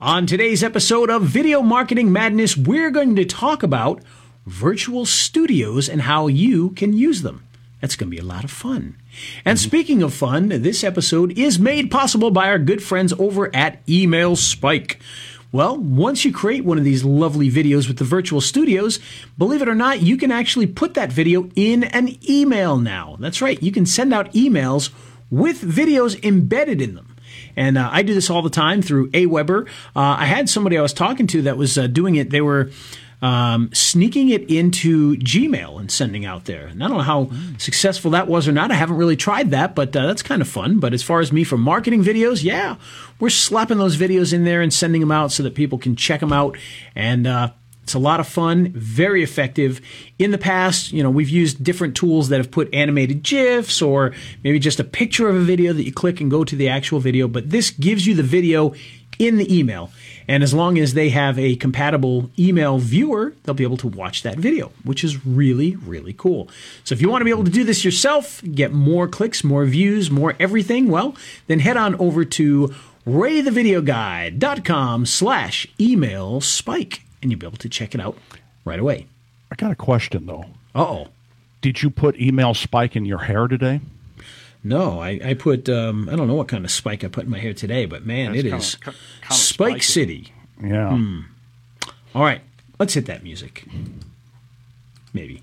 On today's episode of Video Marketing Madness, we're going to talk about virtual studios and how you can use them. That's going to be a lot of fun. And mm-hmm. speaking of fun, this episode is made possible by our good friends over at Email Spike. Well, once you create one of these lovely videos with the virtual studios, believe it or not, you can actually put that video in an email now. That's right, you can send out emails with videos embedded in them. And uh, I do this all the time through Aweber. Uh, I had somebody I was talking to that was uh, doing it. They were um, sneaking it into Gmail and sending out there. And I don't know how successful that was or not. I haven't really tried that, but uh, that's kind of fun. But as far as me for marketing videos, yeah, we're slapping those videos in there and sending them out so that people can check them out. And uh, it's a lot of fun, very effective. In the past, you know, we've used different tools that have put animated GIFs or maybe just a picture of a video that you click and go to the actual video, but this gives you the video in the email. And as long as they have a compatible email viewer, they'll be able to watch that video, which is really, really cool. So if you want to be able to do this yourself, get more clicks, more views, more everything, well, then head on over to raythevideoguy.com slash email spike and you'll be able to check it out right away. I got a question though. Uh-oh. Did you put email spike in your hair today? No, I, I put um, I don't know what kind of spike I put in my hair today, but man, That's it kinda- is ki- kinda Spike spiky. City. Yeah. All right, let's hit that music. Maybe.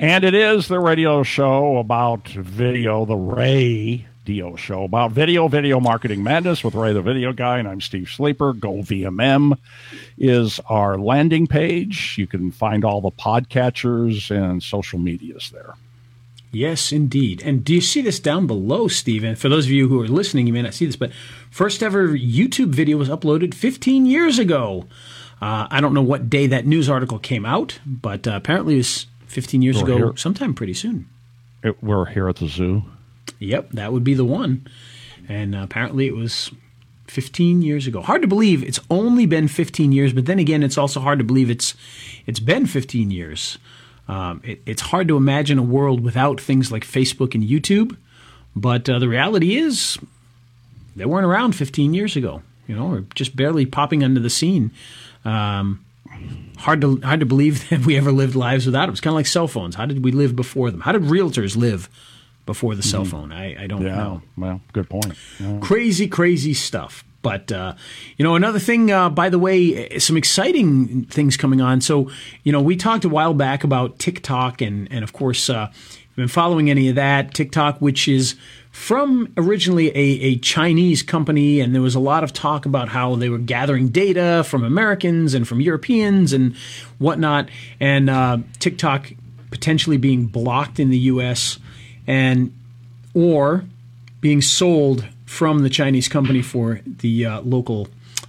And it is the radio show about video, the Ray Dio show about video, video marketing madness with Ray the Video Guy, and I'm Steve Sleeper. GoVMM is our landing page. You can find all the podcatchers and social medias there. Yes, indeed. And do you see this down below, Stephen? For those of you who are listening, you may not see this, but first ever YouTube video was uploaded 15 years ago. Uh, I don't know what day that news article came out, but uh, apparently it was 15 years We're ago, here. sometime pretty soon. It, we're here at the zoo. Yep, that would be the one. And uh, apparently it was 15 years ago. Hard to believe it's only been 15 years, but then again, it's also hard to believe it's it's been 15 years. Um, it, it's hard to imagine a world without things like Facebook and YouTube, but uh, the reality is they weren't around 15 years ago. You know, or just barely popping onto the scene. Um, hard to hard to believe that we ever lived lives without them. It's kind of like cell phones. How did we live before them? How did realtors live before the cell phone? I, I don't Yeah. know. Well, good point. Yeah. Crazy, crazy stuff. But uh, you know, another thing. Uh, by the way, some exciting things coming on. So you know, we talked a while back about TikTok, and and of course, uh, if you've been following any of that TikTok, which is from originally a, a Chinese company, and there was a lot of talk about how they were gathering data from Americans and from Europeans and whatnot, and uh, TikTok potentially being blocked in the U.S. and or being sold from the Chinese company for the uh, local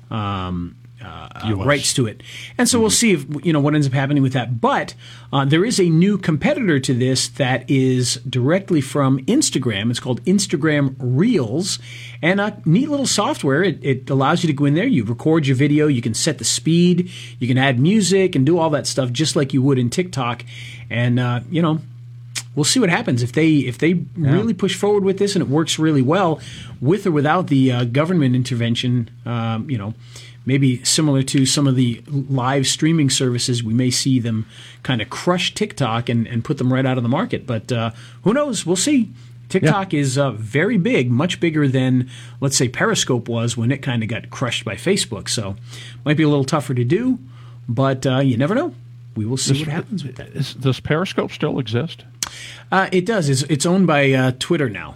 um, uh, uh, rights to it. And so we'll see if you know what ends up happening with that. But uh, there is a new competitor to this that is directly from Instagram. It's called Instagram Reels, and a neat little software. It, it allows you to go in there. You record your video. You can set the speed. You can add music and do all that stuff just like you would in TikTok. And uh, you know, we'll see what happens if they if they really push forward with this and it works really well with or without the uh, government intervention um, you know maybe similar to some of the live streaming services we may see them kind of crush tiktok and, and put them right out of the market but uh, who knows we'll see TikTok is uh, very big, much bigger than, let's say, Periscope was when it kind of got crushed by Facebook. So, might be a little tougher to do, but uh, you never know. We will see what happens with that. Is, does Periscope still exist? Uh, it does. It's, it's owned by uh, Twitter now.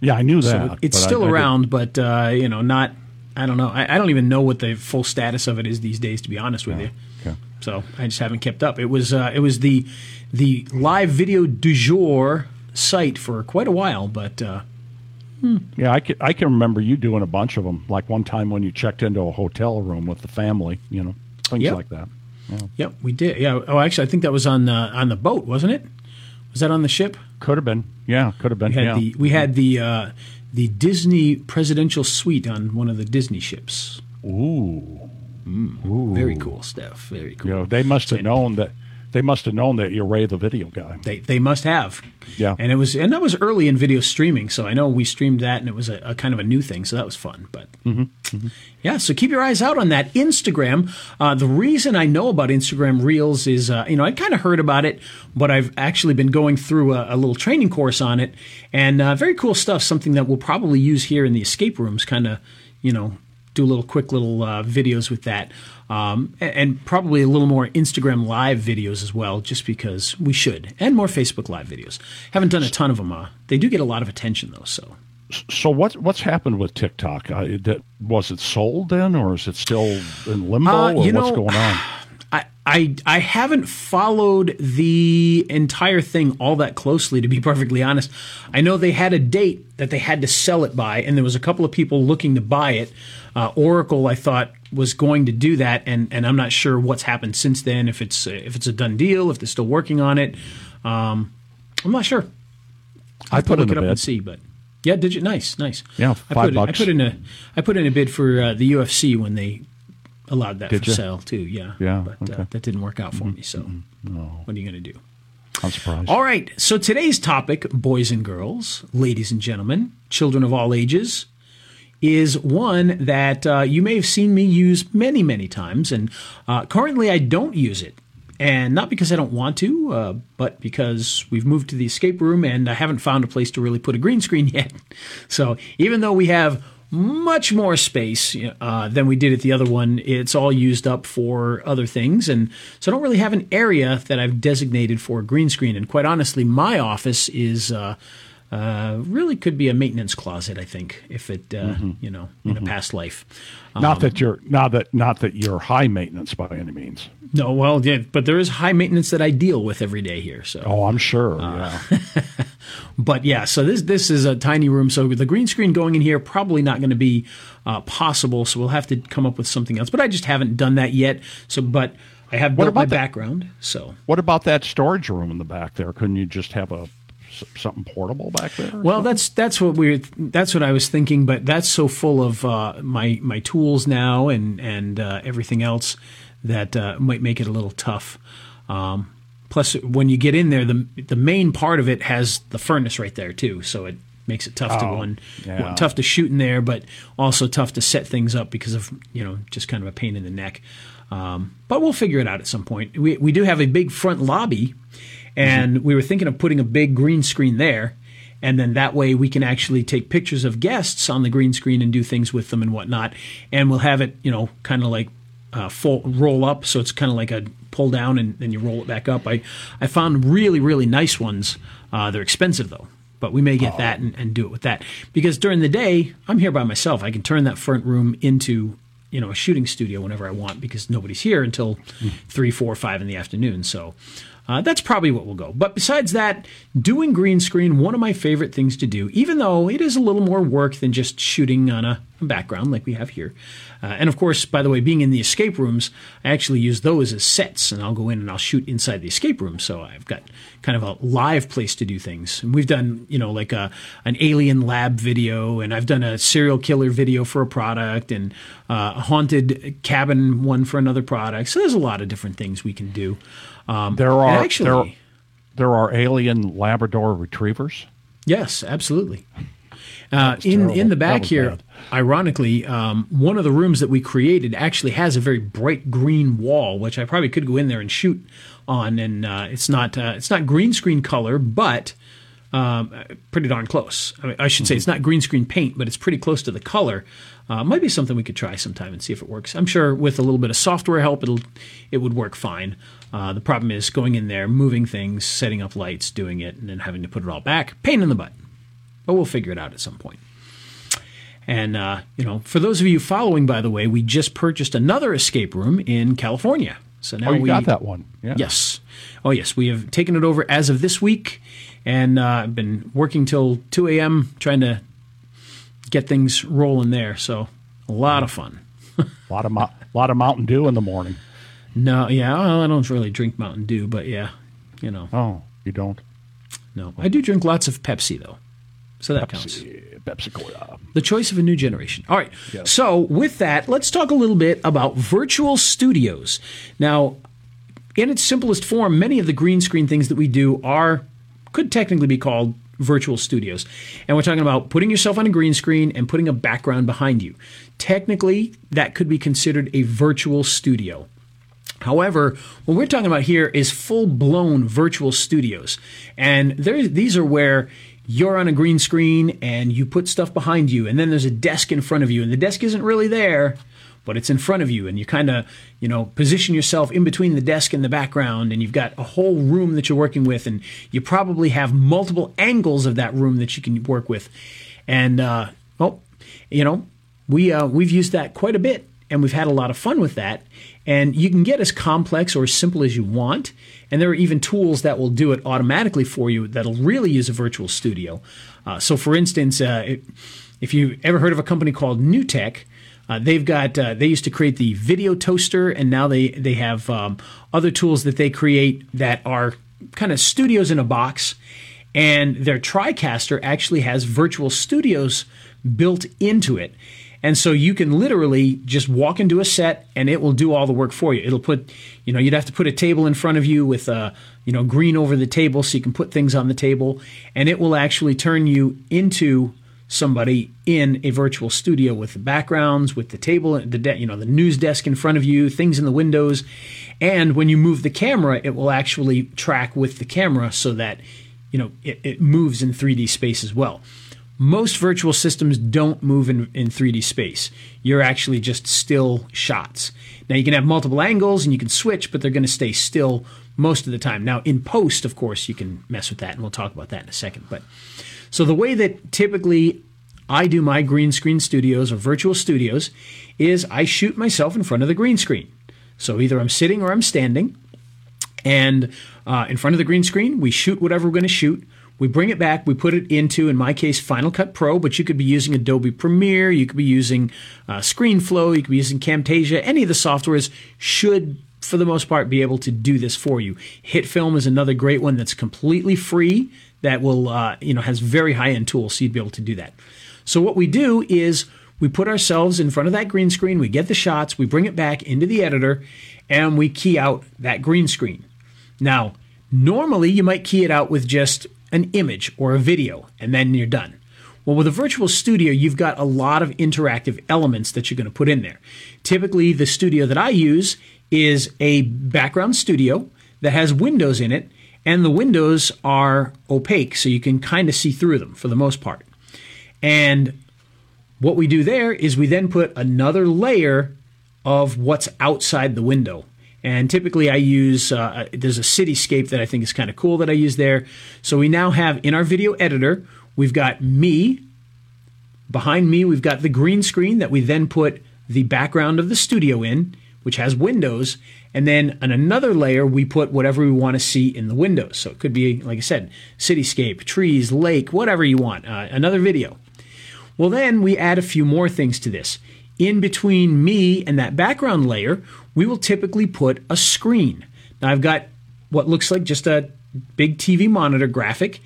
Yeah, I knew that. So it's I- still I around, but uh, you know, not. I don't know. I, I don't even know what the full status of it is these days, to be honest with you. Okay. So I just haven't kept up. It was uh, it was the the live video du jour site for quite a while, but uh, Yeah, I can, I can remember you doing a bunch of them. Like one time when you checked into a hotel room with the family, you know, things Yep. like that. Yeah. Yep, we did. Yeah. Oh, actually, I think that was on the on the boat, wasn't it? Was that on the ship? Could have been. Yeah, could have been. We had yeah. the we had the uh, the Disney presidential suite on one of the Disney ships. Ooh. Hmm. Very cool stuff. Very cool. You know, they must have known that. They must have known that you're Ray the video guy. They they must have. Yeah. And it was and that was early in video streaming, so I know we streamed that and it was a, a kind of a new thing, so that was fun. But yeah, so keep your eyes out on that Instagram. Uh, the reason I know about Instagram Reels is uh, you know I'd kind of heard about it, but I've actually been going through a, a little training course on it, and uh, very cool stuff. Something that we'll probably use here in the escape rooms, kind of you know do a little quick little uh, videos with that. Um, and, probably a little more Instagram live videos as well, just because we should, and more Facebook live videos. Haven't done a ton of them. Uh, they do get a lot of attention though, so So what's what's happened with TikTok? Uh, that, was it sold then, or is it still in limbo, Uh, or you what's going on? I, I I haven't followed the entire thing all that closely, to be perfectly honest. I know they had a date that they had to sell it by, and there was a couple of people looking to buy it. Uh, Oracle, I thought, was going to do that, and, and I'm not sure what's happened since then. If it's if it's a done deal, if they're still working on it, um, I'm not sure. I have to put look it up bid. and see, but yeah, did you? Nice, nice. Yeah, I five put, bucks. I put in a I put in a bid for uh, the UFC when they allowed that Did for you? sale too. Yeah, Yeah, but uh, that didn't work out for me. So what are you going to do? I'm surprised. All right. So today's topic, boys and girls, ladies and gentlemen, children of all ages, is one that uh, you may have seen me use many, many times. And uh, currently, I don't use it. And not because I don't want to, uh, but because we've moved to the escape room and I haven't found a place to really put a green screen yet. So even though we have much more space uh, than we did at the other one, it's all used up for other things. And so I don't really have an area that I've designated for a green screen. And quite honestly, my office is. Uh, uh, really could be a maintenance closet, I think, if it, uh, you know, in a past life. not that you're not that not that you're high maintenance by any means. No, well, yeah, but there is high maintenance that I deal with every day here. So, Oh, I'm sure. Uh, yeah. but yeah, so this this is a tiny room. So the green screen going in here probably not going to be uh, possible. So we'll have to come up with something else. But I just haven't done that yet. So, but I have built about my background. So. What about that storage room in the back there? Couldn't you just have a something portable back there? Well, something? that's that's what we that's what I was thinking, but that's so full of uh, my my tools now and and uh, everything else that uh, might make it a little tough. Um, plus, when you get in there, the the main part of it has the furnace right there too, so it makes it tough to Oh, one, yeah. one tough to shoot in there, but also tough to set things up because of you know just kind of a pain in the neck. Um, but we'll figure it out at some point. We we do have a big front lobby, and we were thinking of putting a big green screen there. And then that way we can actually take pictures of guests on the green screen and do things with them and whatnot. And we'll have it, you know, kind of like uh, full roll up. So it's kind of like a pull down and then you roll it back up. I, I found really, really nice ones. Uh, they're expensive though, but we may get that and, and do it with that. Because during the day, I'm here by myself. I can turn that front room into, you know, a shooting studio whenever I want because nobody's here until three, four, five in the afternoon. So uh, that's probably what we'll go. But besides that, doing green screen, one of my favorite things to do, even though it is a little more work than just shooting on a, background like we have here. Uh, and of course, by the way, being in the escape rooms, I actually use those as sets, and I'll go in and I'll shoot inside the escape room. So I've got kind of a live place to do things. And we've done, you know, like a an alien lab video, and I've done a serial killer video for a product, and uh, a haunted cabin one for another product. So there's a lot of different things we can do. Um, There are actually. there, there are alien Labrador retrievers. Yes, absolutely. Uh, in in the back here, bad. ironically, um, one of the rooms that we created actually has a very bright green wall, which I probably could go in there and shoot on. And uh, it's not uh, it's not green screen color, but um, pretty darn close. I, mean, I should say it's not green screen paint, but it's pretty close to the color. Uh, might be something we could try sometime and see if it works. I'm sure with a little bit of software help, it'll it would work fine. Uh, the problem is going in there, moving things, setting up lights, doing it, and then having to put it all back. Pain in the butt. But we'll figure it out at some point. And, uh, you know, for those of you following, by the way, we just purchased another escape room in California. So now Oh, we got that one? Yeah. Yes. Oh, yes. We have taken it over as of this week, and uh, I've been working till 2 a.m. trying to get things rolling there. So a lot of fun. A lot of mo- lot of Mountain Dew in the morning. No, yeah, well, I don't really drink Mountain Dew, but yeah, you know, Oh, you don't? no, I do drink lots of Pepsi though, so that counts. Pepsi, Pepsi Cola. The choice of a new generation. All right. Yes. So, with that, let's talk a little bit about virtual studios. Now, in its simplest form, many of the green screen things that we do are could technically be called virtual studios. And we're talking about putting yourself on a green screen and putting a background behind you. Technically, that could be considered a virtual studio. However, what we're talking about here is full blown virtual studios. And there, these are where you're on a green screen and you put stuff behind you, and then there's a desk in front of you, and the desk isn't really there, but it's in front of you, and you kind of, you know, position yourself in between the desk and the background, and you've got a whole room that you're working with, and you probably have multiple angles of that room that you can work with. And, uh, well, you know, we, uh, we've used that quite a bit and we've had a lot of fun with that. And you can get as complex or as simple as you want. And there are even tools that will do it automatically for you that'll really use a virtual studio. Uh, so, for instance, uh, if you've ever heard of a company called NewTek, uh, they've got uh, they used to create the video toaster, and now they they have um, other tools that they create that are kind of studios in a box. And their TriCaster actually has virtual studios built into it. And so you can literally just walk into a set and it will do all the work for you. It'll put, you know, you'd have to put a table in front of you with, uh, you know, green over the table so you can put things on the table. And it will actually turn you into somebody in a virtual studio with the backgrounds, with the table, the de- you know, the news desk in front of you, things in the windows. And when you move the camera, it will actually track with the camera so that, you know, it, it moves in 3D space as well most virtual systems don't move in, in 3D space. You're actually just still shots. Now, you can have multiple angles and you can switch, but they're going to stay still most of the time. Now, in post, of course, you can mess with that, and we'll talk about that in a second. But so the way that typically I do my green screen studios or virtual studios is I shoot myself in front of the green screen. So either I'm sitting or I'm standing. And uh, in front of the green screen, we shoot whatever we're going to shoot. We bring it back. We put it into, in my case, Final Cut Pro, but you could be using Adobe Premiere. You could be using uh, ScreenFlow. You could be using Camtasia. Any of the softwares should, for the most part, be able to do this for you. HitFilm is another great one that's completely free that will, uh, you know, has very high end tools, so you'd be able to do that. So what we do is we put ourselves in front of that green screen. We get the shots. We bring it back into the editor, and we key out that green screen. Now, normally you might key it out with just an image or a video, and then you're done. Well, with a virtual studio, you've got a lot of interactive elements that you're going to put in there. Typically, the studio that I use is a background studio that has windows in it, and the windows are opaque, so you can kind of see through them for the most part. And what we do there is we then put another layer of what's outside the window. And typically, I use uh, there's a cityscape that I think is kind of cool that I use there. So we now have in our video editor, we've got me. Behind me, we've got the green screen that we then put the background of the studio in, which has windows. And then on another layer, we put whatever we want to see in the windows. So it could be, like I said, cityscape, trees, lake, whatever you want, uh, another video. Well, then we add a few more things to this. In between me and that background layer, we will typically put a screen. Now, I've got what looks like just a big TV monitor graphic,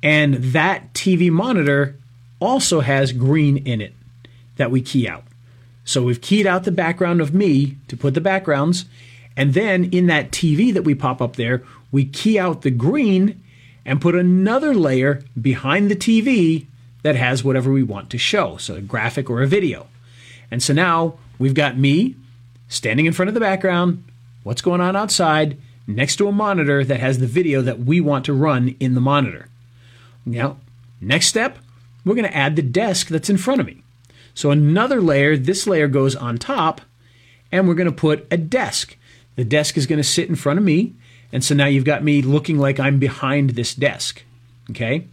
and that TV monitor also has green in it that we key out. So we've keyed out the background of me to put the backgrounds, and then in that TV that we pop up there, we key out the green and put another layer behind the TV that has whatever we want to show, so a graphic or a video. And so now we've got me standing in front of the background, what's going on outside, next to a monitor that has the video that we want to run in the monitor. Now, next step, we're going to add the desk that's in front of me. So another layer, this layer goes on top, and we're going to put a desk. The desk is going to sit in front of me, and so now you've got me looking like I'm behind this desk. Okay?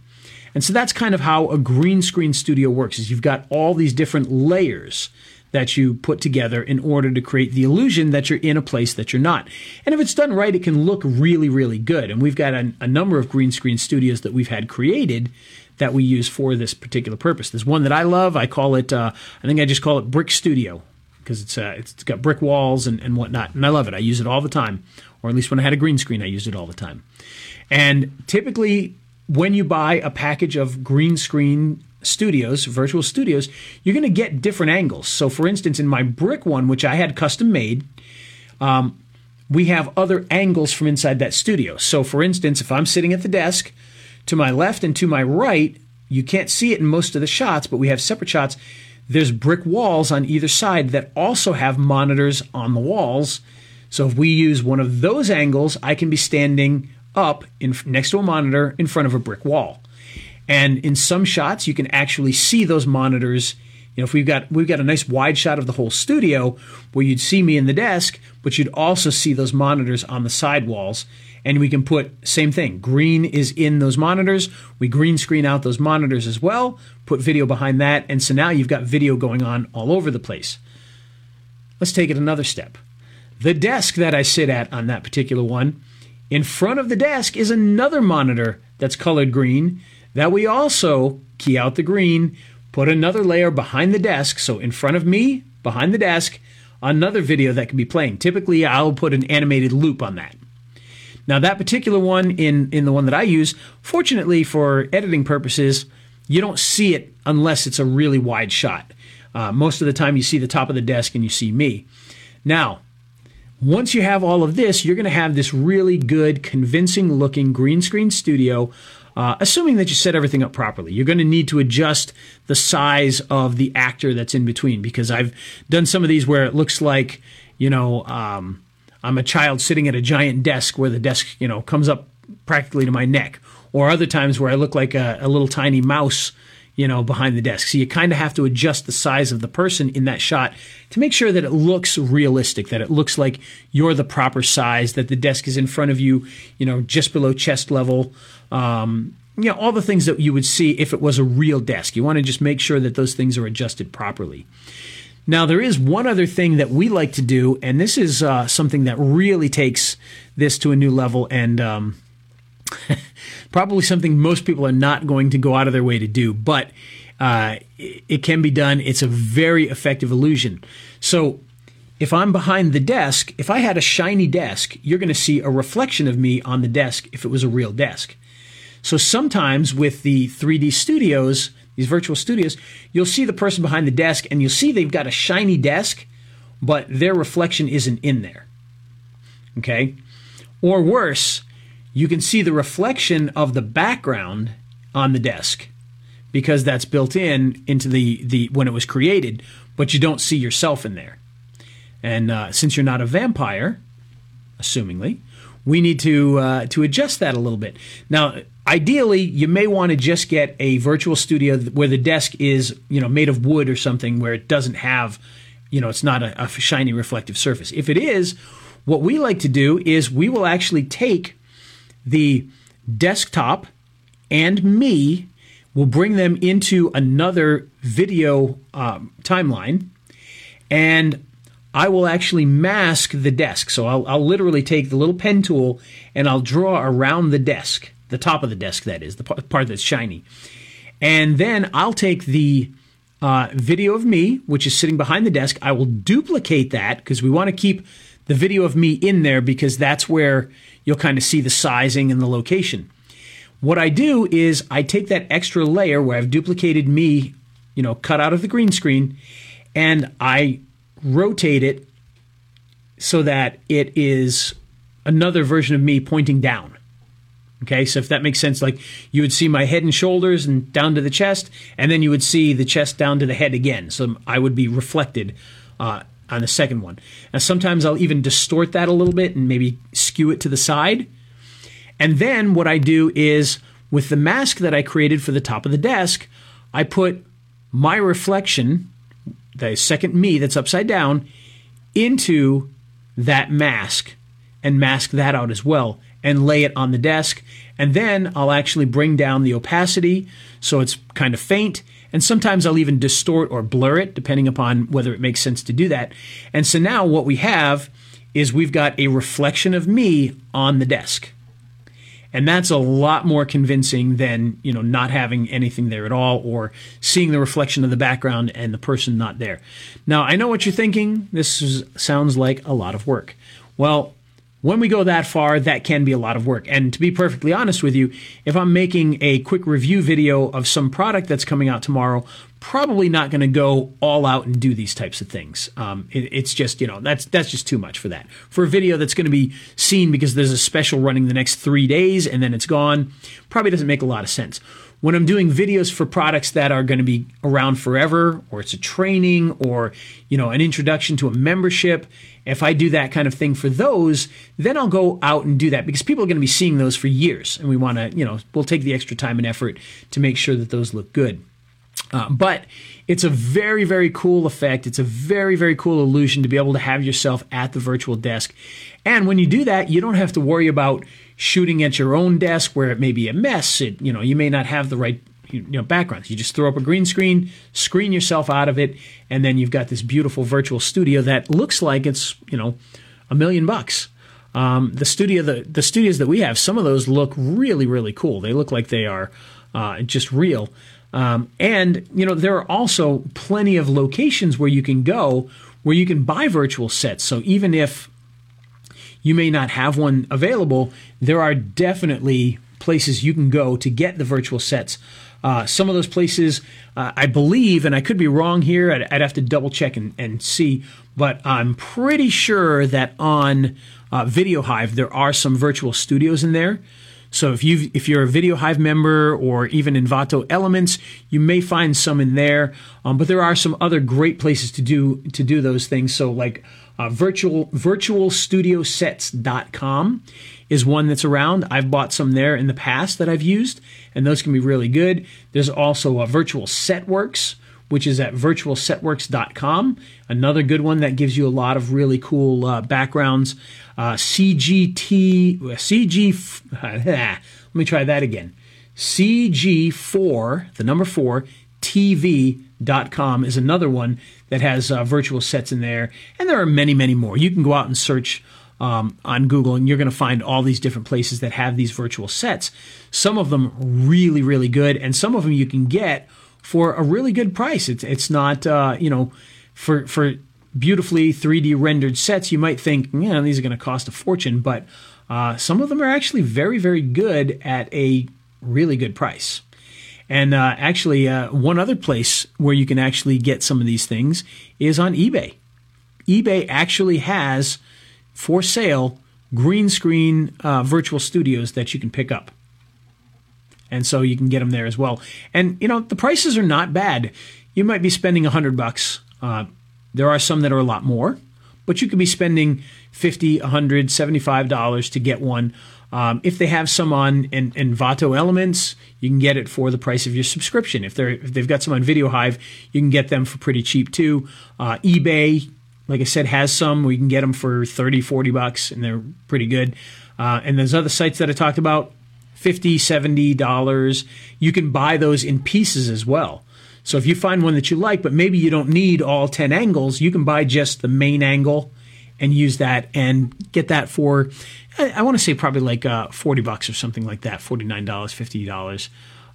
And so that's kind of how a green screen studio works is you've got all these different layers that you put together in order to create the illusion that you're in a place that you're not. And if it's done right, it can look really, really good. And we've got a, a number of green screen studios that we've had created that we use for this particular purpose. There's one that I love. I call it, uh, I think I just call it Brick Studio because it's, uh, it's got brick walls and, and whatnot. And I love it. I use it all the time. Or at least when I had a green screen, I used it all the time. And typically, when you buy a package of green screen studios, virtual studios, you're going to get different angles. So, for instance, in my brick one, which I had custom made, um, we have other angles from inside that studio. So, for instance, if I'm sitting at the desk, to my left and to my right, you can't see it in most of the shots, but we have separate shots. There's brick walls on either side that also have monitors on the walls. So if we use one of those angles, I can be standing up in, next to a monitor in front of a brick wall. And in some shots, you can actually see those monitors. You know, if we've got we've got a nice wide shot of the whole studio where you'd see me in the desk, but you'd also see those monitors on the side walls. And we can put same thing. Green is in those monitors. We green screen out those monitors as well. Put video behind that, and so now you've got video going on all over the place. Let's take it another step. The desk that I sit at on that particular one, in front of the desk is another monitor that's colored green that we also key out the green, put another layer behind the desk. So in front of me, behind the desk, another video that can be playing. Typically, I'll put an animated loop on that. Now, that particular one in, in the one that I use, fortunately for editing purposes, you don't see it unless it's a really wide shot. Uh, most of the time, you see the top of the desk and you see me. Now, once you have all of this, you're going to have this really good, convincing looking green screen studio uh, assuming that you set everything up properly. You're going to need to adjust the size of the actor that's in between because I've done some of these where it looks like, you know, um, I'm a child sitting at a giant desk where the desk, you know, comes up practically to my neck, or other times where I look like a, a little tiny mouse you know, behind the desk. So you kind of have to adjust the size of the person in that shot to make sure that it looks realistic, that it looks like you're the proper size, that the desk is in front of you, you know, just below chest level. Um, you know, all the things that you would see if it was a real desk. You want to just make sure that those things are adjusted properly. Now, there is one other thing that we like to do, and this is uh, something that really takes this to a new level and um, probably something most people are not going to go out of their way to do, but uh, it can be done. It's a very effective illusion. So, if I'm behind the desk, if I had a shiny desk, you're going to see a reflection of me on the desk if it was a real desk. So sometimes with the 3D studios, these virtual studios, you'll see the person behind the desk and you'll see they've got a shiny desk, but their reflection isn't in there. Okay? Or worse, you can see the reflection of the background on the desk because that's built in into the, the when it was created, but you don't see yourself in there. And uh, since you're not a vampire, assumingly, we need to uh, to adjust that a little bit. Now, ideally, you may want to just get a virtual studio where the desk is you know made of wood or something where it doesn't have you know it's not a, a shiny reflective surface. If it is, what we like to do is we will actually take the desktop and me will bring them into another video um, timeline and I will actually mask the desk. So I'll, I'll, literally take the little pen tool and I'll draw around the desk, the top of the desk, that is, the part that's shiny. And then I'll take the uh, video of me, which is sitting behind the desk. I will duplicate that because we want to keep the video of me in there because that's where you'll kind of see the sizing and the location. What I do is I take that extra layer where I've duplicated me, you know, cut out of the green screen, and I rotate it so that it is another version of me pointing down. Okay, so if that makes sense, like you would see my head and shoulders and down to the chest, and then you would see the chest down to the head again. So I would be reflected uh, on the second one. Now, sometimes I'll even distort that a little bit and maybe skew it to the side. And then what I do is with the mask that I created for the top of the desk, I put my reflection the second me that's upside down into that mask and mask that out as well. And lay it on the desk. And then I'll actually bring down the opacity so it's kind of faint. And sometimes I'll even distort or blur it, depending upon whether it makes sense to do that. And so now what we have is we've got a reflection of me on the desk. And that's a lot more convincing than, you know, not having anything there at all or seeing the reflection of the background and the person not there. Now, I know what you're thinking. This is, sounds like a lot of work. Well, when we go that far, that can be a lot of work. And to be perfectly honest with you, if I'm making a quick review video of some product that's coming out tomorrow, probably not going to go all out and do these types of things. Um, it, it's just you know that's that's just too much for that. For a video that's going to be seen because there's a special running the next three days and then it's gone, probably doesn't make a lot of sense. When I'm doing videos for products that are going to be around forever, or it's a training, or you know an introduction to a membership, if I do that kind of thing for those, then I'll go out and do that because people are going to be seeing those for years, and we want to you know we'll take the extra time and effort to make sure that those look good. Uh, but it's a very, very cool effect. It's a very, very cool illusion to be able to have yourself at the virtual desk. And when you do that, you don't have to worry about shooting at your own desk where it may be a mess. It, you know, you may not have the right you know backgrounds. You just throw up a green screen, screen yourself out of it, and then you've got this beautiful virtual studio that looks like it's you know a million bucks. Um, the studio, the the studios that we have, some of those look really, really cool. They look like they are uh, just real. Um, and, you know, there are also plenty of locations where you can go where you can buy virtual sets. So even if you may not have one available, there are definitely places you can go to get the virtual sets. Uh, some of those places, uh, I believe, and I could be wrong here, I'd, I'd have to double check and, and, see, but I'm pretty sure that on uh, VideoHive there are some virtual studios in there. So if you if you're a VideoHive member or even Envato Elements, you may find some in there. Um, but there are some other great places to do to do those things. So like uh, virtual virtualstudiosets.com is one that's around. I've bought some there in the past that I've used, and those can be really good. There's also a Virtual Setworks which is at virtualsetworks.com. Another good one that gives you a lot of really cool uh, backgrounds. Uh, CGT, CG, let me try that again. CG4, the number 4, TV.com is another one that has uh, virtual sets in there. And there are many, many more. You can go out and search um, on Google, and you're going to find all these different places that have these virtual sets. Some of them really, really good, and some of them you can get for a really good price. It's it's not uh, you know for for beautifully 3D rendered sets. You might think, yeah, these are going to cost a fortune, but uh, some of them are actually very very good at a really good price. And uh, actually, uh, one other place where you can actually get some of these things is on eBay. eBay actually has for sale green screen uh, virtual studios that you can pick up and so you can get them there as well. And you know the prices are not bad. You might be spending a hundred bucks. Uh, there are some that are a lot more, but you could be spending 50 100 75 dollars to get one. Um, if they have some on in, Envato Elements, you can get it for the price of your subscription. If they're if they've got some on VideoHive, you can get them for pretty cheap too. Uh, eBay, like I said, has some. We can get them for 30, 40 bucks, and they're pretty good. Uh, and there's other sites that I talked about 50 $70. You can buy those in pieces as well. So if you find one that you like, but maybe you don't need all 10 angles, you can buy just the main angle and use that and get that for, I, want to say probably like uh, 40 bucks or something like that, $49, $50.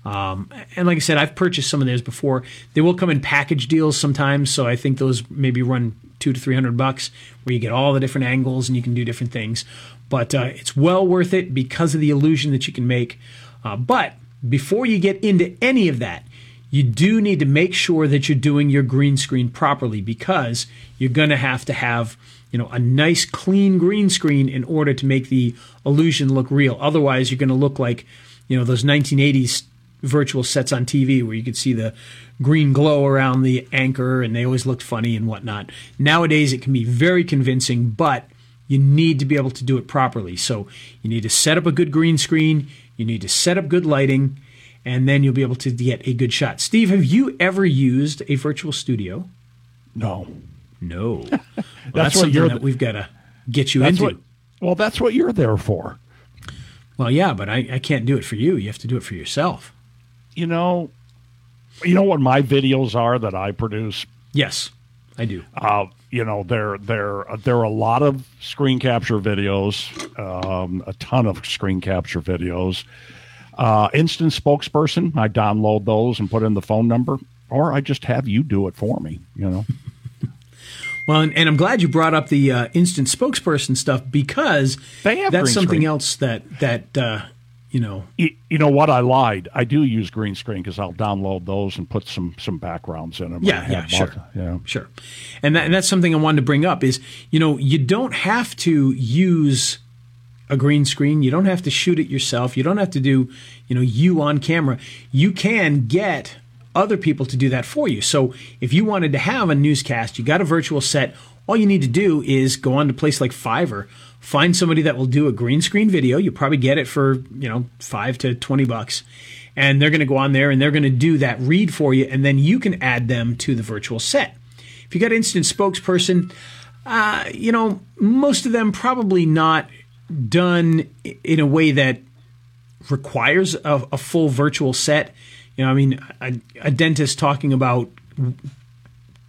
Um, and like I said, I've purchased some of those before. They will come in package deals sometimes, so I think those maybe run two to three hundred bucks, where you get all the different angles and you can do different things. But uh, it's well worth it because of the illusion that you can make. Uh, but before you get into any of that, you do need to make sure that you're doing your green screen properly because you're going to have to have you know a nice clean green screen in order to make the illusion look real. Otherwise, you're going to look like you know those 1980s virtual sets on TV where you could see the green glow around the anchor and they always looked funny and whatnot. Nowadays, it can be very convincing, but you need to be able to do it properly. So you need to set up a good green screen, you need to set up good lighting, and then you'll be able to get a good shot. Steve, have you ever used a virtual studio? No. No. Well, that's, that's what you're that we've got to get you into. What, well, that's what you're there for. Well, yeah, but I, I can't do it for you. You have to do it for yourself. You know, you know what my videos are that I produce. Yes, I do. Uh, you know, there there there are a lot of screen capture videos, um, a ton of screen capture videos. Uh, instant spokesperson, I download those and put in the phone number, or I just have you do it for me. You know. Well, and, and, I'm glad you brought up the uh, instant spokesperson stuff because that's something screen. else that that uh, you know. You, you, know what? I lied. I do use green screen because I'll download those and put some some backgrounds in them. Yeah, yeah, sure, yeah, sure. And, that, and that's something I wanted to bring up is you know you don't have to use a green screen. You don't have to shoot it yourself. You don't have to do you know you on camera. You can get other people to do that for you. So if you wanted to have a newscast, you got a virtual set, all you need to do is go on to a place like Fiverr, find somebody that will do a green screen video. You probably get it for, you know, 5 to 20 bucks. And they're going to go on there and they're going to do that read for you and then you can add them to the virtual set. If you got instant spokesperson, uh, you know, most of them probably not done in a way that requires a, a full virtual set you know, I mean, a, a dentist talking about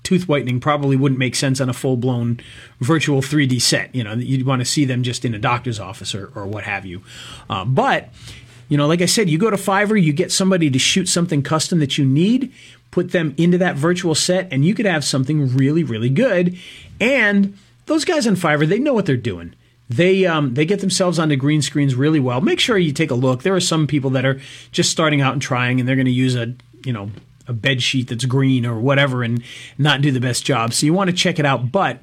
tooth whitening probably wouldn't make sense on a full blown virtual 3D set. You know, you'd want to see them just in a doctor's office or, or what have you. Uh, but, you know, like I said, you go to Fiverr, you get somebody to shoot something custom that you need, put them into that virtual set, and you could have something really, really good. And those guys on Fiverr, they know what they're doing. They um, they get themselves onto green screens really well. Make sure you take a look. There are some people that are just starting out and trying, and they're going to use a you know a bed sheet that's green or whatever, and not do the best job. So you want to check it out. But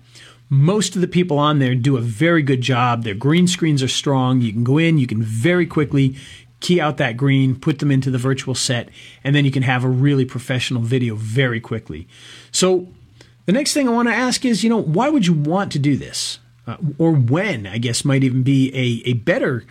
most of the people on there do a very good job. Their green screens are strong. You can go in, you can very quickly key out that green, put them into the virtual set, and then you can have a really professional video very quickly. So the next thing I want to ask is, you know, why would you want to do this? uh, or when, I guess, might even be a, a better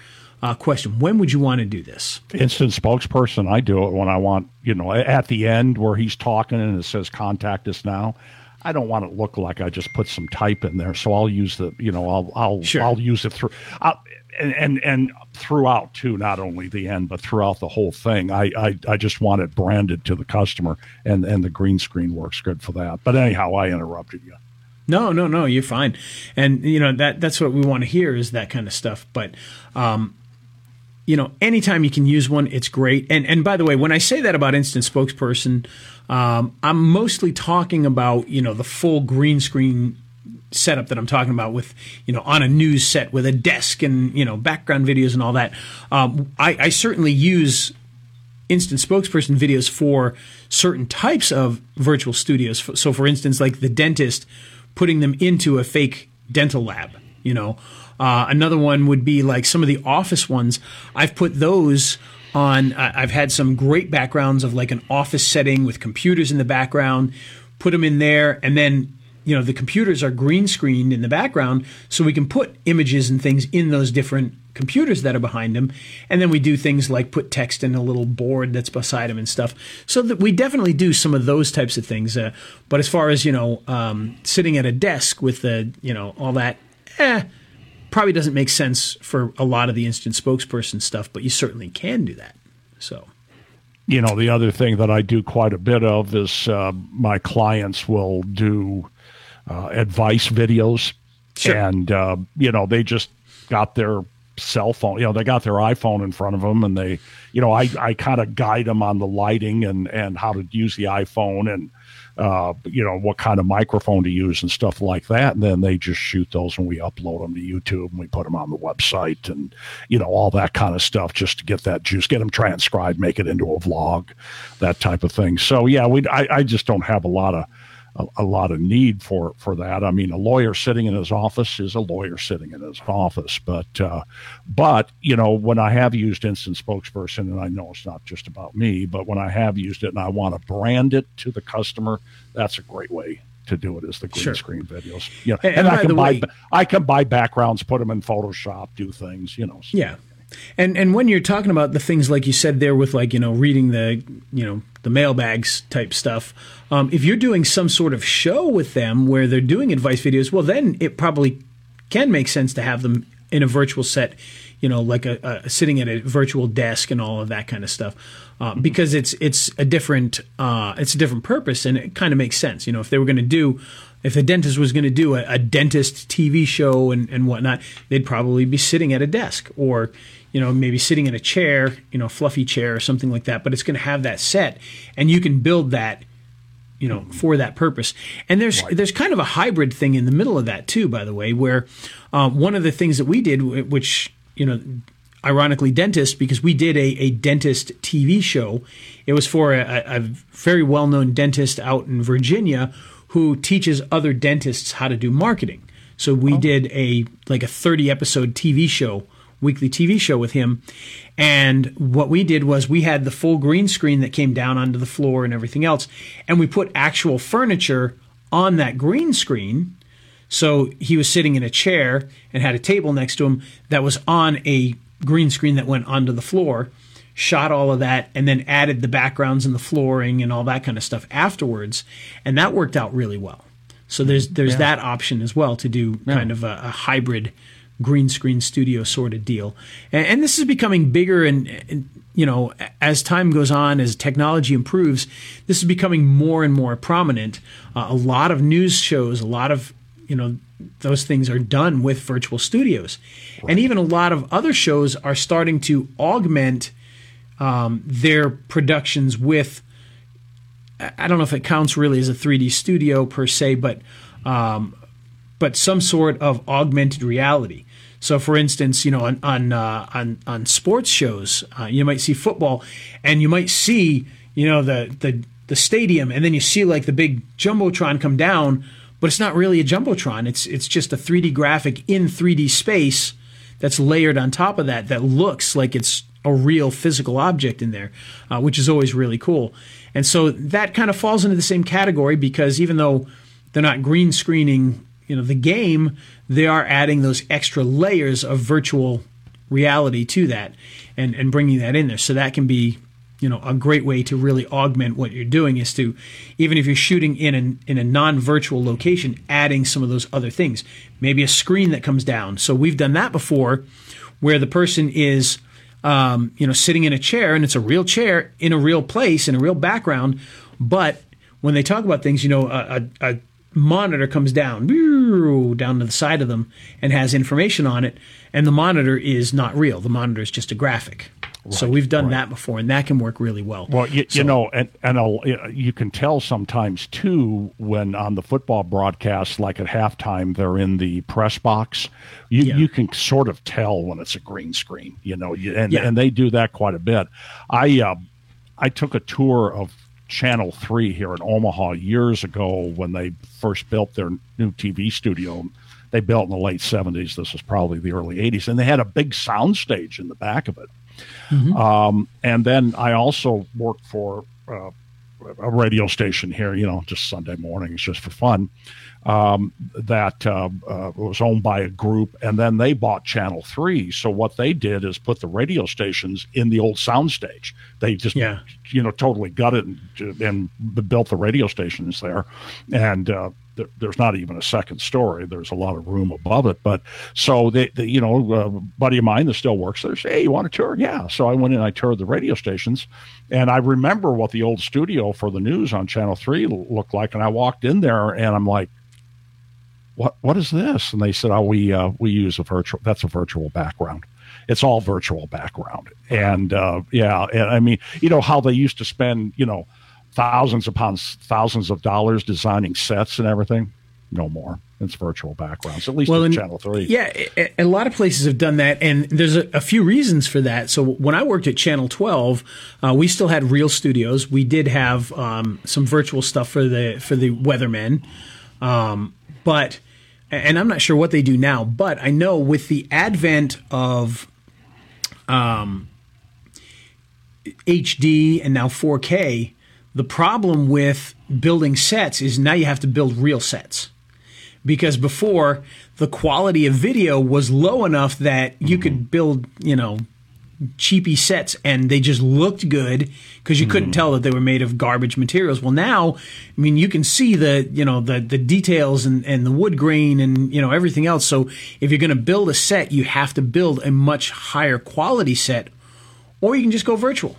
uh, question. When would you want to do this? Instant spokesperson. I do it when I want, you know, at the end where he's talking and it says contact us now. I don't want it to look like I just put some type in there, so I'll use the, you know, I'll I'll sure. I'll use it through, I'll, and, and and throughout too, not only the end, but throughout the whole thing. I, I I just want it branded to the customer, and and the green screen works good for that. But anyhow, I interrupted you. No, no, no, you're fine. And you know that that's what we want to hear is that kind of stuff. But um, you know, anytime you can use one, it's great. And and by the way, when I say that about instant spokesperson, um, I'm mostly talking about you know the full green screen setup that I'm talking about with you know on a news set with a desk and you know background videos and all that. Um, I, I certainly use instant spokesperson videos for certain types of virtual studios. So, for instance, like the dentist putting them into a fake dental lab. You know, uh, another one would be like some of the office ones. I've put those on. Uh, I've had some great backgrounds of like an office setting with computers in the background. Put them in there, and then you know the computers are green screened in the background, so we can put images and things in those different computers that are behind them. And then we do things like put text in a little board that's beside them and stuff. So that we definitely do some of those types of things. Uh, but as far as, you know, um, sitting at a desk with the, you know, all that, eh, probably doesn't make sense for a lot of the instant spokesperson stuff, but you certainly can do that. So. You know, the other thing that I do quite a bit of is uh, my clients will do uh, advice videos. Sure. And, uh, you know, they just got their cell phone. You know, they got their iPhone in front of them, and they, you know, I I kind of guide them on the lighting and and how to use the iPhone and. Uh, you know what kind of microphone to use and stuff like that, and then they just shoot those and we upload them to YouTube and we put them on the website and you know all that kind of stuff just to get that juice, get them transcribed, make it into a vlog, that type of thing. So yeah, we I, I just don't have a lot of a, a, lot of need for for that. I mean, a lawyer sitting in his office is a lawyer sitting in his office, but uh, but you know, when I have used instant spokesperson, and I know it's not just about me, but when I have used it and I want to brand it to the customer, that's a great way to do it is the green sure. screen videos. You know, and, and, I can buy way, I can buy backgrounds, put them in Photoshop, do things, you know. So. Yeah. And and when you're talking about the things like you said there with like you know reading the you know the mailbags type stuff, um, if you're doing some sort of show with them where they're doing advice videos, well then it probably can make sense to have them in a virtual set, you know, like a, a sitting at a virtual desk and all of that kind of stuff, uh, because it's it's a different uh, it's a different purpose, and it kind of makes sense. You know, if they were going to do if the dentist was going to do a, a, dentist TV show and, and whatnot, they'd probably be sitting at a desk or, you know, maybe sitting in a chair, you know, fluffy chair or something like that. But it's going to have that set, and you can build that, you know, for that purpose. And there's right. there's kind of a hybrid thing in the middle of that too, by the way, where um, one of the things that we did, which you know, ironically dentist because we did a, a dentist TV show. It was for a, a very well known dentist out in Virginia who teaches other dentists how to do marketing. So we oh. did a like a 30 episode TV show, weekly TV show with him. And what we did was we had the full green screen that came down onto the floor and everything else, and we put actual furniture on that green screen. So he was sitting in a chair and had a table next to him that was on a green screen that went onto the floor shot all of that and then added the backgrounds and the flooring and all that kind of stuff afterwards and that worked out really well so there's there's yeah. that option as well to do yeah. kind of a, a, hybrid green screen studio sort of deal and, and this is becoming bigger and, and, you know as time goes on as technology improves this is becoming more and more prominent uh, a lot of news shows a lot of you know those things are done with virtual studios right. and even a lot of other shows are starting to augment um, their productions with. I don't know if it counts really as a 3D studio per se, but um, but some sort of augmented reality. So, for instance, you know, on on uh, on, on sports shows, uh, you might see football, and you might see, you know, the the the stadium, and then you see like the big jumbotron come down, but it's not really a jumbotron. It's it's just a 3D graphic in 3D space that's layered on top of that that looks like it's a real physical object in there, uh, which is always really cool. And so that kind of falls into the same category because even though they're not green screening, you know, the game, they are adding those extra layers of virtual reality to that and, and bringing that in there. So that can be, you know, a great way to really augment what you're doing is to, even if you're shooting in an, in a non-virtual location, adding some of those other things. Maybe a screen that comes down. So we've done that before where the person is – um, you know, sitting in a chair, and it's a real chair in a real place in a real background. But when they talk about things, you know, a, a, a monitor comes down down to the side of them and has information on it, and the monitor is not real. The monitor is just a graphic. Right, so we've done right. that before, and that can work really well. Well, you, so, you know, and and you can tell sometimes too when on the football broadcast, like at halftime, they're in the press box. You yeah. you can sort of tell when it's a green screen. You know, and yeah. and they do that quite a bit. I uh, I took a tour of Channel 3 here in Omaha years ago when they first built their new TV studio. They built in the late 70s. This was probably the early 80s. And they had a big sound stage in the back of it. Mm-hmm. Um, and then I also worked for uh, a radio station here, you know, just Sunday mornings, just for fun. Um, that uh, uh, was owned by a group, and then they bought Channel Three. So what they did is put the radio stations in the old soundstage. They just, yeah. you know, totally gutted and, and built the radio stations there, and uh, there's not even a second story. There's a lot of room above it. But so they, they you know, a buddy of mine that still works there said, Hey, you want a tour? Yeah. So I went in, I toured the radio stations and I remember what the old studio for the news on channel three looked like. And I walked in there and I'm like, what, what is this? And they said, Oh, we, uh, we use a virtual, that's a virtual background it's all virtual background. And uh, yeah, and I mean, you know how they used to spend, you know, thousands upon thousands of dollars designing sets and everything. No more. It's virtual backgrounds, at least well, in Channel 3. Yeah, a, lot of places have done that, and there's a, a, few reasons for that. So when I worked at Channel 12, uh, we still had real studios. We did have um, some virtual stuff for the for the weathermen, um, but and I'm not sure what they do now, but I know with the advent of um, HD and now 4K, the problem with building sets is now you have to build real sets. Because before, the quality of video was low enough that you could build, you know, cheapy sets and they just looked good because you couldn't tell that they were made of garbage materials. Well, now, I mean, you can see the, you know, the, the details and, and the wood grain and, you know, everything else. So if you're going to build a set, you have to build a much higher quality set or you can just go virtual.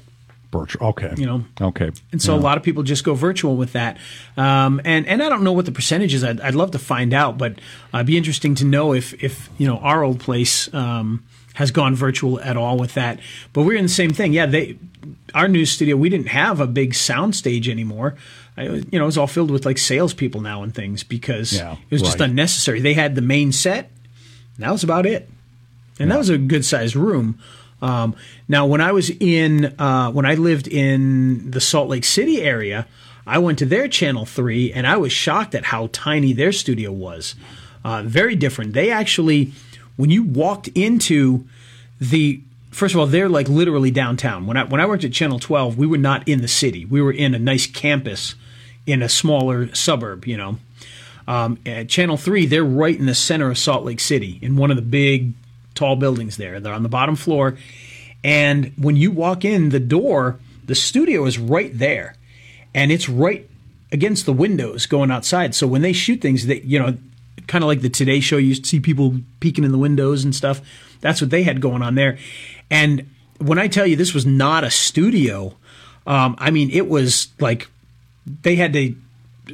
Virtual. Okay. You know. Okay. And so a lot of people just go virtual with that. Um, and, and I don't know what the percentage is. I'd, I'd love to find out, but uh, it'd be interesting to know if, if you know, our old place um, has gone virtual at all with that. But we're in the same thing. Yeah, they, our news studio, we didn't have a big sound stage anymore. I, you know, it was all filled with like salespeople now and things because Yeah, it was just right. unnecessary. They had the main set. And that was about it and that was a good sized room. Um, now, when I was in, uh, when I lived in the Salt Lake City area, I went to their Channel Three, and I was shocked at how tiny their studio was. Uh, very different. They actually, when you walked into the, first of all, they're like literally downtown. When I when I worked at Channel Twelve, we were not in the city. We were in a nice campus in a smaller suburb. You know, um, at Channel 3, they're right in the center of Salt Lake City in one of the big, tall buildings there. They're on the bottom floor. And when you walk in the door, the studio is right there. And it's right against the windows going outside. So when they shoot things, they, you know, kind of like the Today Show, you see people peeking in the windows and stuff. That's what they had going on there. And when I tell you this was not a studio, um, I mean, it was like they had to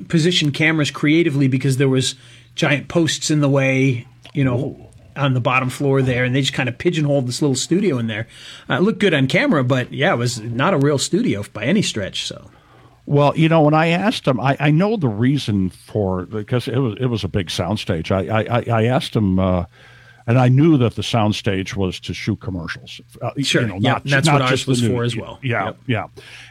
position cameras creatively because there was giant posts in the way, you know, on the bottom floor there, and they just kind of pigeonholed this little studio in there. Uh, it looked good on camera, but yeah, it was not a real studio by any stretch. So Well, you know, when I asked him, I, I know the reason for because it was it was a big soundstage. I I, I asked him, uh, and I knew that the soundstage was to shoot commercials. Uh, Sure, yeah, that's not what ours was new- for as well. Yeah, Yep. yeah.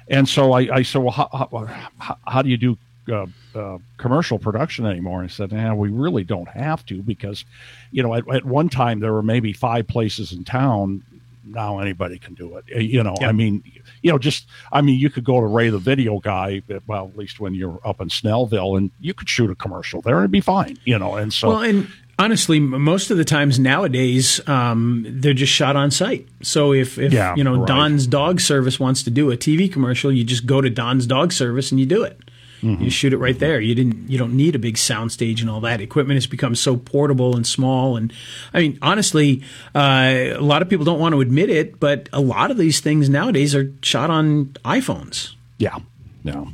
And so I, I said, well, how, how, how, how do you do uh, uh, commercial production anymore? And I said, nah, we really don't have to because, you know, at, at one time there were maybe five places in town. Now anybody can do it. Uh, You know, I mean, you know, just I mean, you could go to Ray the Video Guy. uh, Well, at least when you're up in Snellville, and you could shoot a commercial there and it'd be fine. You know, and so Well, and honestly, most of the times nowadays, um, they're just shot on site. So if, if Yeah, you know right. Don's Dog Service wants to do a TV commercial, you just go to Don's Dog Service and you do it. Mm-hmm. You shoot it right there. You didn't. You don't need a big sound stage and all that. Equipment has become so portable and small. And I mean, honestly, uh, a lot of people don't want to admit it, but a lot of these things nowadays are shot on iPhones. yeah, yeah.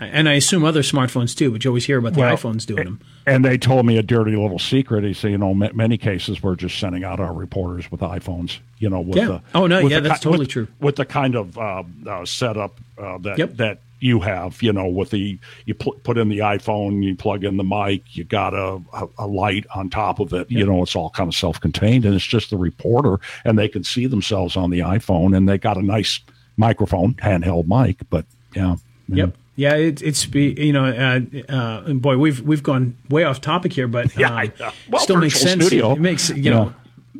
And I assume other smartphones too, but you always hear about the Well, iPhones doing them. And they told me a dirty little secret. He said, you know, ma- many cases we're just sending out our reporters with iPhones. You know, with Yeah. the Oh, no, yeah, that's ki- totally with- true. With the kind of uh, uh, setup uh, that Yep. that you have, you know, with the you pl- put in the iPhone, you plug in the mic, you got a, a, a light on top of it. You know, it's all kind of self-contained, and it's just the reporter, and they can see themselves on the iPhone, and they got a nice microphone, handheld mic. But yeah, yeah. Yep. Yeah, it, it's be- you know, uh, uh, and boy, we've we've gone way off topic here, but Yeah, um, Well, still makes sense. studio. It makes you Yeah. know.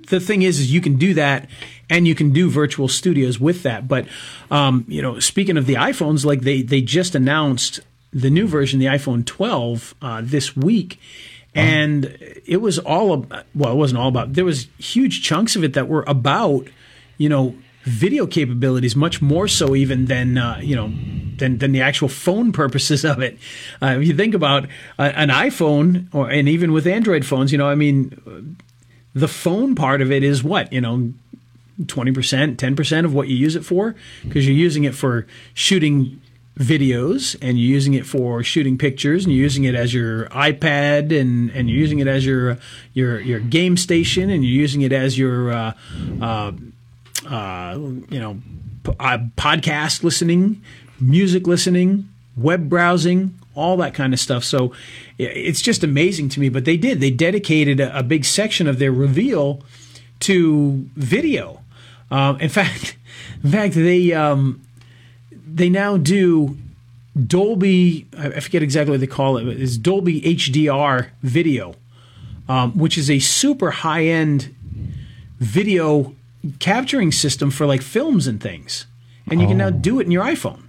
The thing is, is you can do that, and you can do virtual studios with that. But um, you know, speaking of the iPhones, like they they just announced the new version, the iPhone 12, uh, this week, and it was all about, well, it wasn't all about. There was huge chunks of it that were about you know video capabilities much more so even than uh, you know than than the actual phone purposes of it. Uh, if you think about uh, an iPhone or and even with Android phones, you know, I mean, the phone part of it is what you know. 20%, 10% of what you use it for because you're using it for shooting videos and you're using it for shooting pictures and you're using it as your iPad and, and you're using it as your your your game station and you're using it as your uh, uh, uh, you know, p- uh, podcast listening, music listening, web browsing, all that kind of stuff. So it's just amazing to me. But they did. They dedicated a, a big section of their reveal to video. Um, in fact, in fact, they um, they now do Dolby. I forget exactly what they call it. It's Dolby HDR video, um, which is a super high end video capturing system for like films and things, and you can now do it in your iPhone.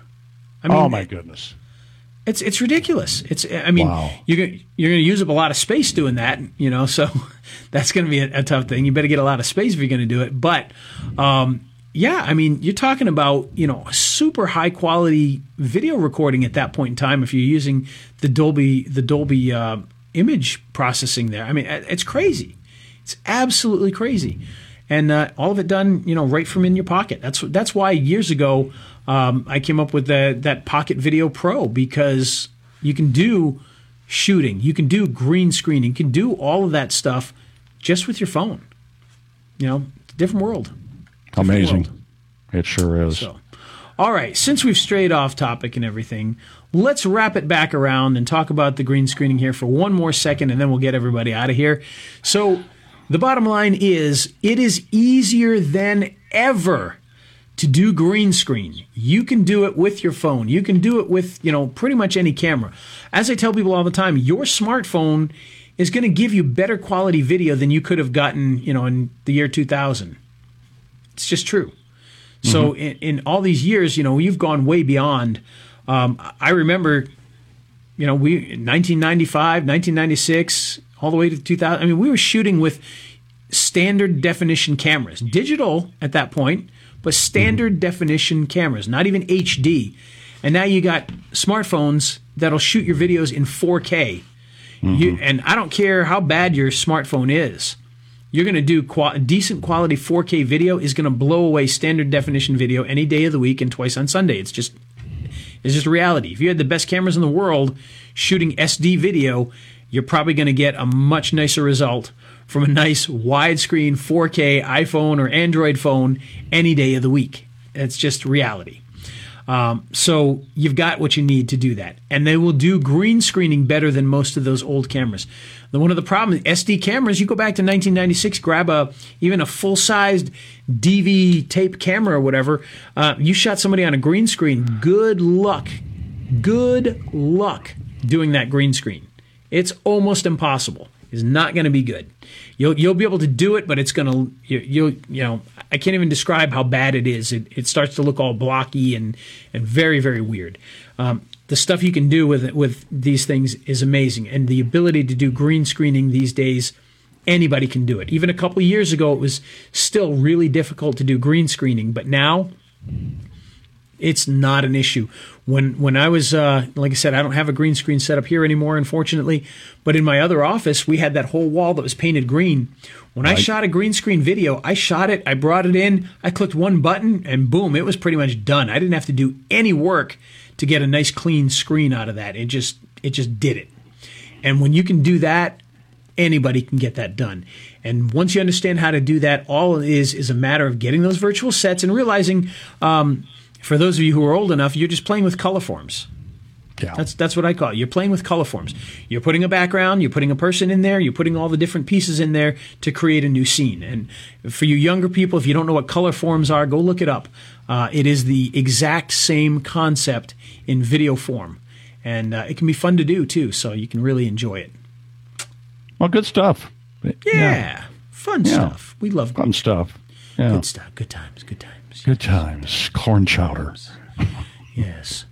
I mean, oh my goodness. It's it's ridiculous. It's I mean, Wow. you're gonna, you're going to use up a lot of space doing that, you know. So that's going to be a, a tough thing. You better get a lot of space if you're going to do it. But um, yeah, I mean, you're talking about you know super high quality video recording at that point in time if you're using the Dolby the Dolby uh, image processing there. I mean, it's crazy. It's absolutely crazy, and uh, all of it done you know right from in your pocket. That's that's why years ago um, I came up with the, that Pocket Video Pro because you can do shooting, you can do green screening, you can do all of that stuff just with your phone. You know, different world. Different Amazing. world. It sure is. So, all right, since we've strayed off topic and everything, let's wrap it back around and talk about the green screening here for one more second, and then we'll get everybody out of here. So, the bottom line is it is easier than ever to do green screen. You can do it with your phone. You can do it with, you know, pretty much any camera. As I tell people all the time, your smartphone is going to give you better quality video than you could have gotten, you know, in the year 2000. It's just true. So Mm-hmm. in, in all these years, you know, you've gone way beyond. Um, I remember, you know, we 1995, 1996, all the way to 2000. I mean, we were shooting with standard definition cameras, digital at that point, but standard mm-hmm. definition cameras, not even HD. And now you got smartphones that'll shoot your videos in 4K. You, mm-hmm. and I don't care how bad your smartphone is you're going to do qua- decent quality 4K video is going to blow away standard definition video any day of the week and twice on Sunday. It's just it's just reality. If you had the best cameras in the world shooting SD video, you're probably going to get a much nicer result from a nice widescreen 4K iPhone or Android phone any day of the week. It's just reality. Um, so you've got what you need to do that, and they will do green screening better than most of those old cameras. The one of the problems SD cameras, you go back to 1996, grab a even a full sized DV tape camera or whatever. Uh, you shot somebody on a green screen. Good luck, good luck doing that green screen. It's almost impossible. It's not going to be good. You'll you'll be able to do it, but it's going to you you'll you know I can't even describe how bad it is. It it starts to look all blocky and and very very weird. Um, the stuff you can do with with these things is amazing, and the ability to do green screening these days, anybody can do it. Even a couple years ago, it was still really difficult to do green screening, but now it's not an issue. When when I was uh, like I said, I don't have a green screen set up here anymore, unfortunately. But in my other office, we had that whole wall that was painted green. When I shot a green screen video, I shot it, I brought it in, I clicked one button, and boom, it was pretty much done. I didn't have to do any work to get a nice clean screen out of that. It just it just did it. And when you can do that, anybody can get that done. And once you understand how to do that, all it is is a matter of getting those virtual sets and realizing, um, for those of you who are old enough, you're just playing with Colorforms. Yeah. That's that's what I call it. You're playing with Colorforms. You're putting a background, you're putting a person in there, you're putting all the different pieces in there to create a new scene. And for you younger people, if you don't know what Colorforms are, go look it up. Uh, it is the exact same concept in video form, and uh, it can be fun to do too. So you can really enjoy it. well, good stuff. Yeah, fun Yeah. stuff. We love Fun stuff. Yeah. good stuff. Good times. Good times. Good times. Corn chowder. Yes.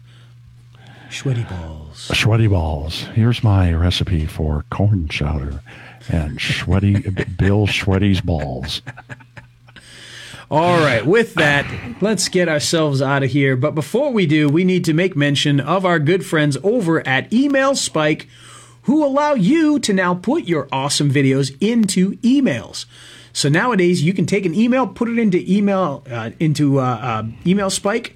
Sweaty balls. Sweaty balls. Here's my recipe for corn chowder and sweaty Bill Sweaty's balls. All right, with that, let's get ourselves out of here. But before we do, we need to make mention of our good friends over at Email Spike who allow you to now put your awesome videos into emails. So nowadays, you can take an email, put it into email uh, into uh, uh, Email Spike,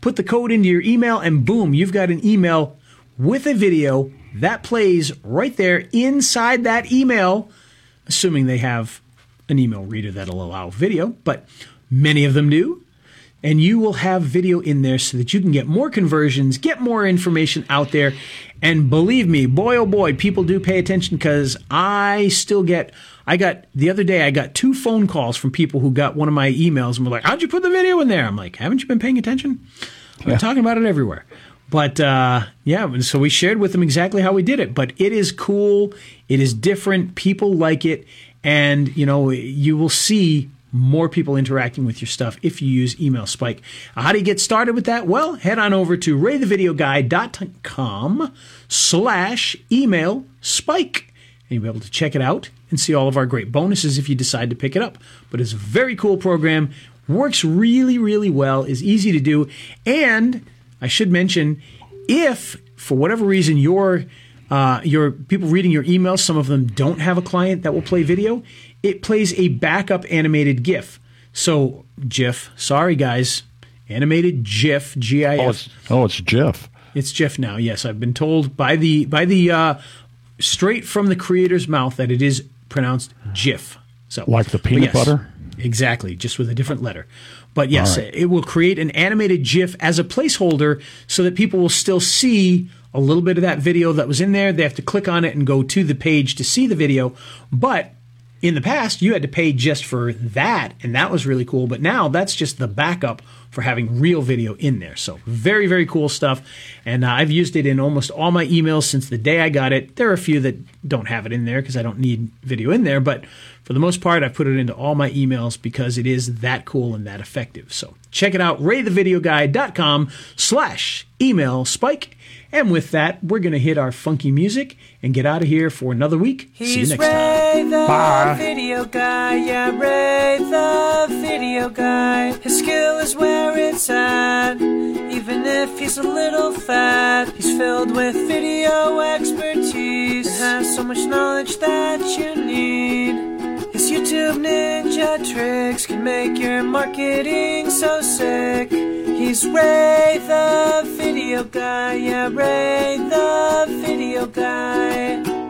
put the code into your email, and boom, you've got an email with a video that plays right there inside that email, assuming they have an email reader that'll allow video, but many of them do. And you will have video in there so that you can get more conversions, get more information out there. And believe me, boy, oh boy, people do pay attention because I still get, I got, the other day, I got two phone calls from people who got one of my emails and were like, how'd you put the video in there? I'm like, haven't you been paying attention? I'm talking about it everywhere. But uh, yeah, so we shared with them exactly how we did it. But it is cool. It is different. People like it, and you know you will see more people interacting with your stuff if you use Email Spike. How do you get started with that? Well, head on over to raythevideoguy.com slash email spike. And you'll be able to check it out and see all of our great bonuses if you decide to pick it up. But it's a very cool program. Works really, really well, is easy to do. And I should mention if for whatever reason your uh, your people reading your emails, some of them don't have a client that will play video, it plays a backup animated GIF. So GIF, sorry guys, animated GIF, G-I-F. Oh, it's, oh, it's Jeff. It's GIF now. Yes, I've been told by the by the uh, straight from the creator's mouth that it is pronounced GIF. So Like the peanut yes, butter? Exactly, just with a different letter. But yes, right. it will create an animated GIF as a placeholder so that people will still see a little bit of that video that was in there. They have to click on it and go to the page to see the video. But in the past, you had to pay just for that, and that was really cool. But now that's just the backup for having real video in there. So very, very cool stuff. And uh, I've used it in almost all my emails since the day I got it. There are a few that don't have it in there because I don't need video in there, but for the most part, I've put it into all my emails because it is that cool and that effective. So check it out, raythevideoguy.com slash email spike. And with that, we're going to hit our funky music and get out of here for another week. See you He's next time. Ray the Bye. video guy, yeah, Ray the video guy. His skill is where it's at. Even if he's a little fat, he's filled with video expertise and has so much knowledge that you need. His YouTube ninja tricks can make your marketing so sick. He's Ray the video guy, yeah, Ray the video guy.